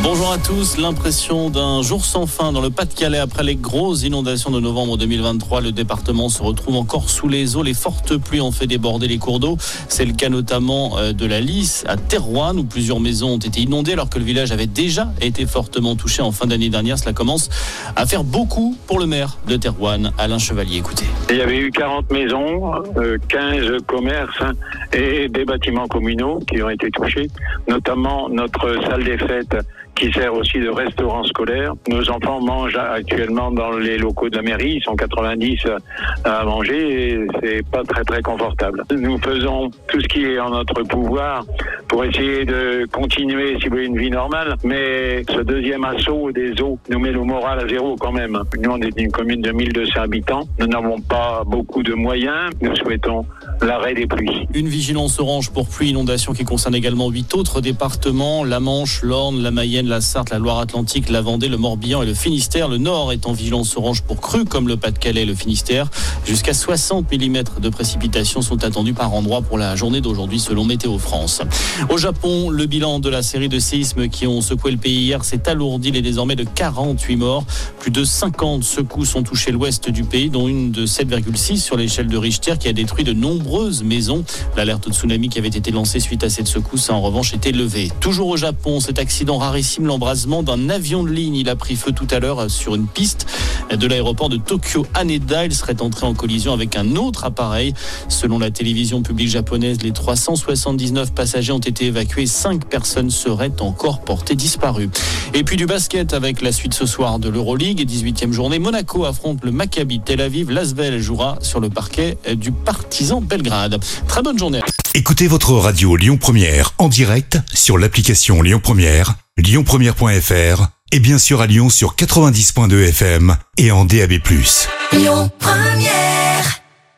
Bonjour à tous. L'impression d'un jour sans fin dans le Pas-de-Calais après les grosses inondations de novembre 2023. Le département se retrouve encore sous les eaux. Les fortes pluies ont fait déborder les cours d'eau. C'est le cas notamment euh, de la Lys à Terouane où plusieurs maisons ont été inondées alors que le village avait déjà été fortement touché en fin d'année dernière. Cela commence à faire beaucoup pour le maire de Terouane, Alain Chevalier. Écoutez. Il y avait eu 40 maisons, euh, 15 commerces hein, et des bâtiments communaux qui ont été touchés, notamment notre salle des fêtes qui sert aussi de restaurant scolaire. Nos enfants mangent actuellement dans les locaux de la mairie, ils sont 90 à manger et c'est pas très très confortable. Nous faisons tout ce qui est en notre pouvoir pour essayer de continuer, si vous voulez, une vie normale, mais ce deuxième assaut des eaux nous met le moral à zéro quand même. Nous, on est une commune de 1200 habitants, nous n'avons pas beaucoup de moyens, nous souhaitons l'arrêt des pluies. Une vigilance orange pour pluie inondation qui concerne également huit autres départements, la Manche, l'Orne, la Mayenne, la Sarthe, la Loire-Atlantique, la Vendée, le Morbihan et le Finistère. Le Nord est en vigilance orange pour crue comme le Pas-de-Calais et le Finistère. Jusqu'à 60 mm de précipitations sont attendus par endroit pour la journée d'aujourd'hui selon Météo France. Au Japon, le bilan de la série de séismes qui ont secoué le pays hier s'est alourdi. Il est désormais de 48 morts. Plus de 50 secousses ont touché l'ouest du pays, dont une de 7,6 sur l'échelle de Richter qui a détruit de nombreuses maisons. L'alerte de tsunami qui avait été lancée suite à cette secousse a en revanche été levée. Toujours au Japon, cet accident rarissime, l'embrasement d'un avion de ligne. Il a pris feu tout à l'heure sur une piste de l'aéroport de Tokyo Haneda. Il serait entré en collision avec un autre appareil. Selon la télévision publique japonaise, les 379 passagers ont été évacués. Cinq personnes seraient encore portées disparues. Et puis du basket avec la suite ce soir de l'Euroleague. 18e journée, Monaco affronte le Maccabi Tel Aviv. L'Asvel jouera sur le parquet du Partizan Belgrade. Très bonne journée. Écoutez votre radio Lyon Première en direct sur l'application Lyon Première, lyonpremière.fr et bien sûr à Lyon sur 90.2 FM et en DAB+. Lyon Première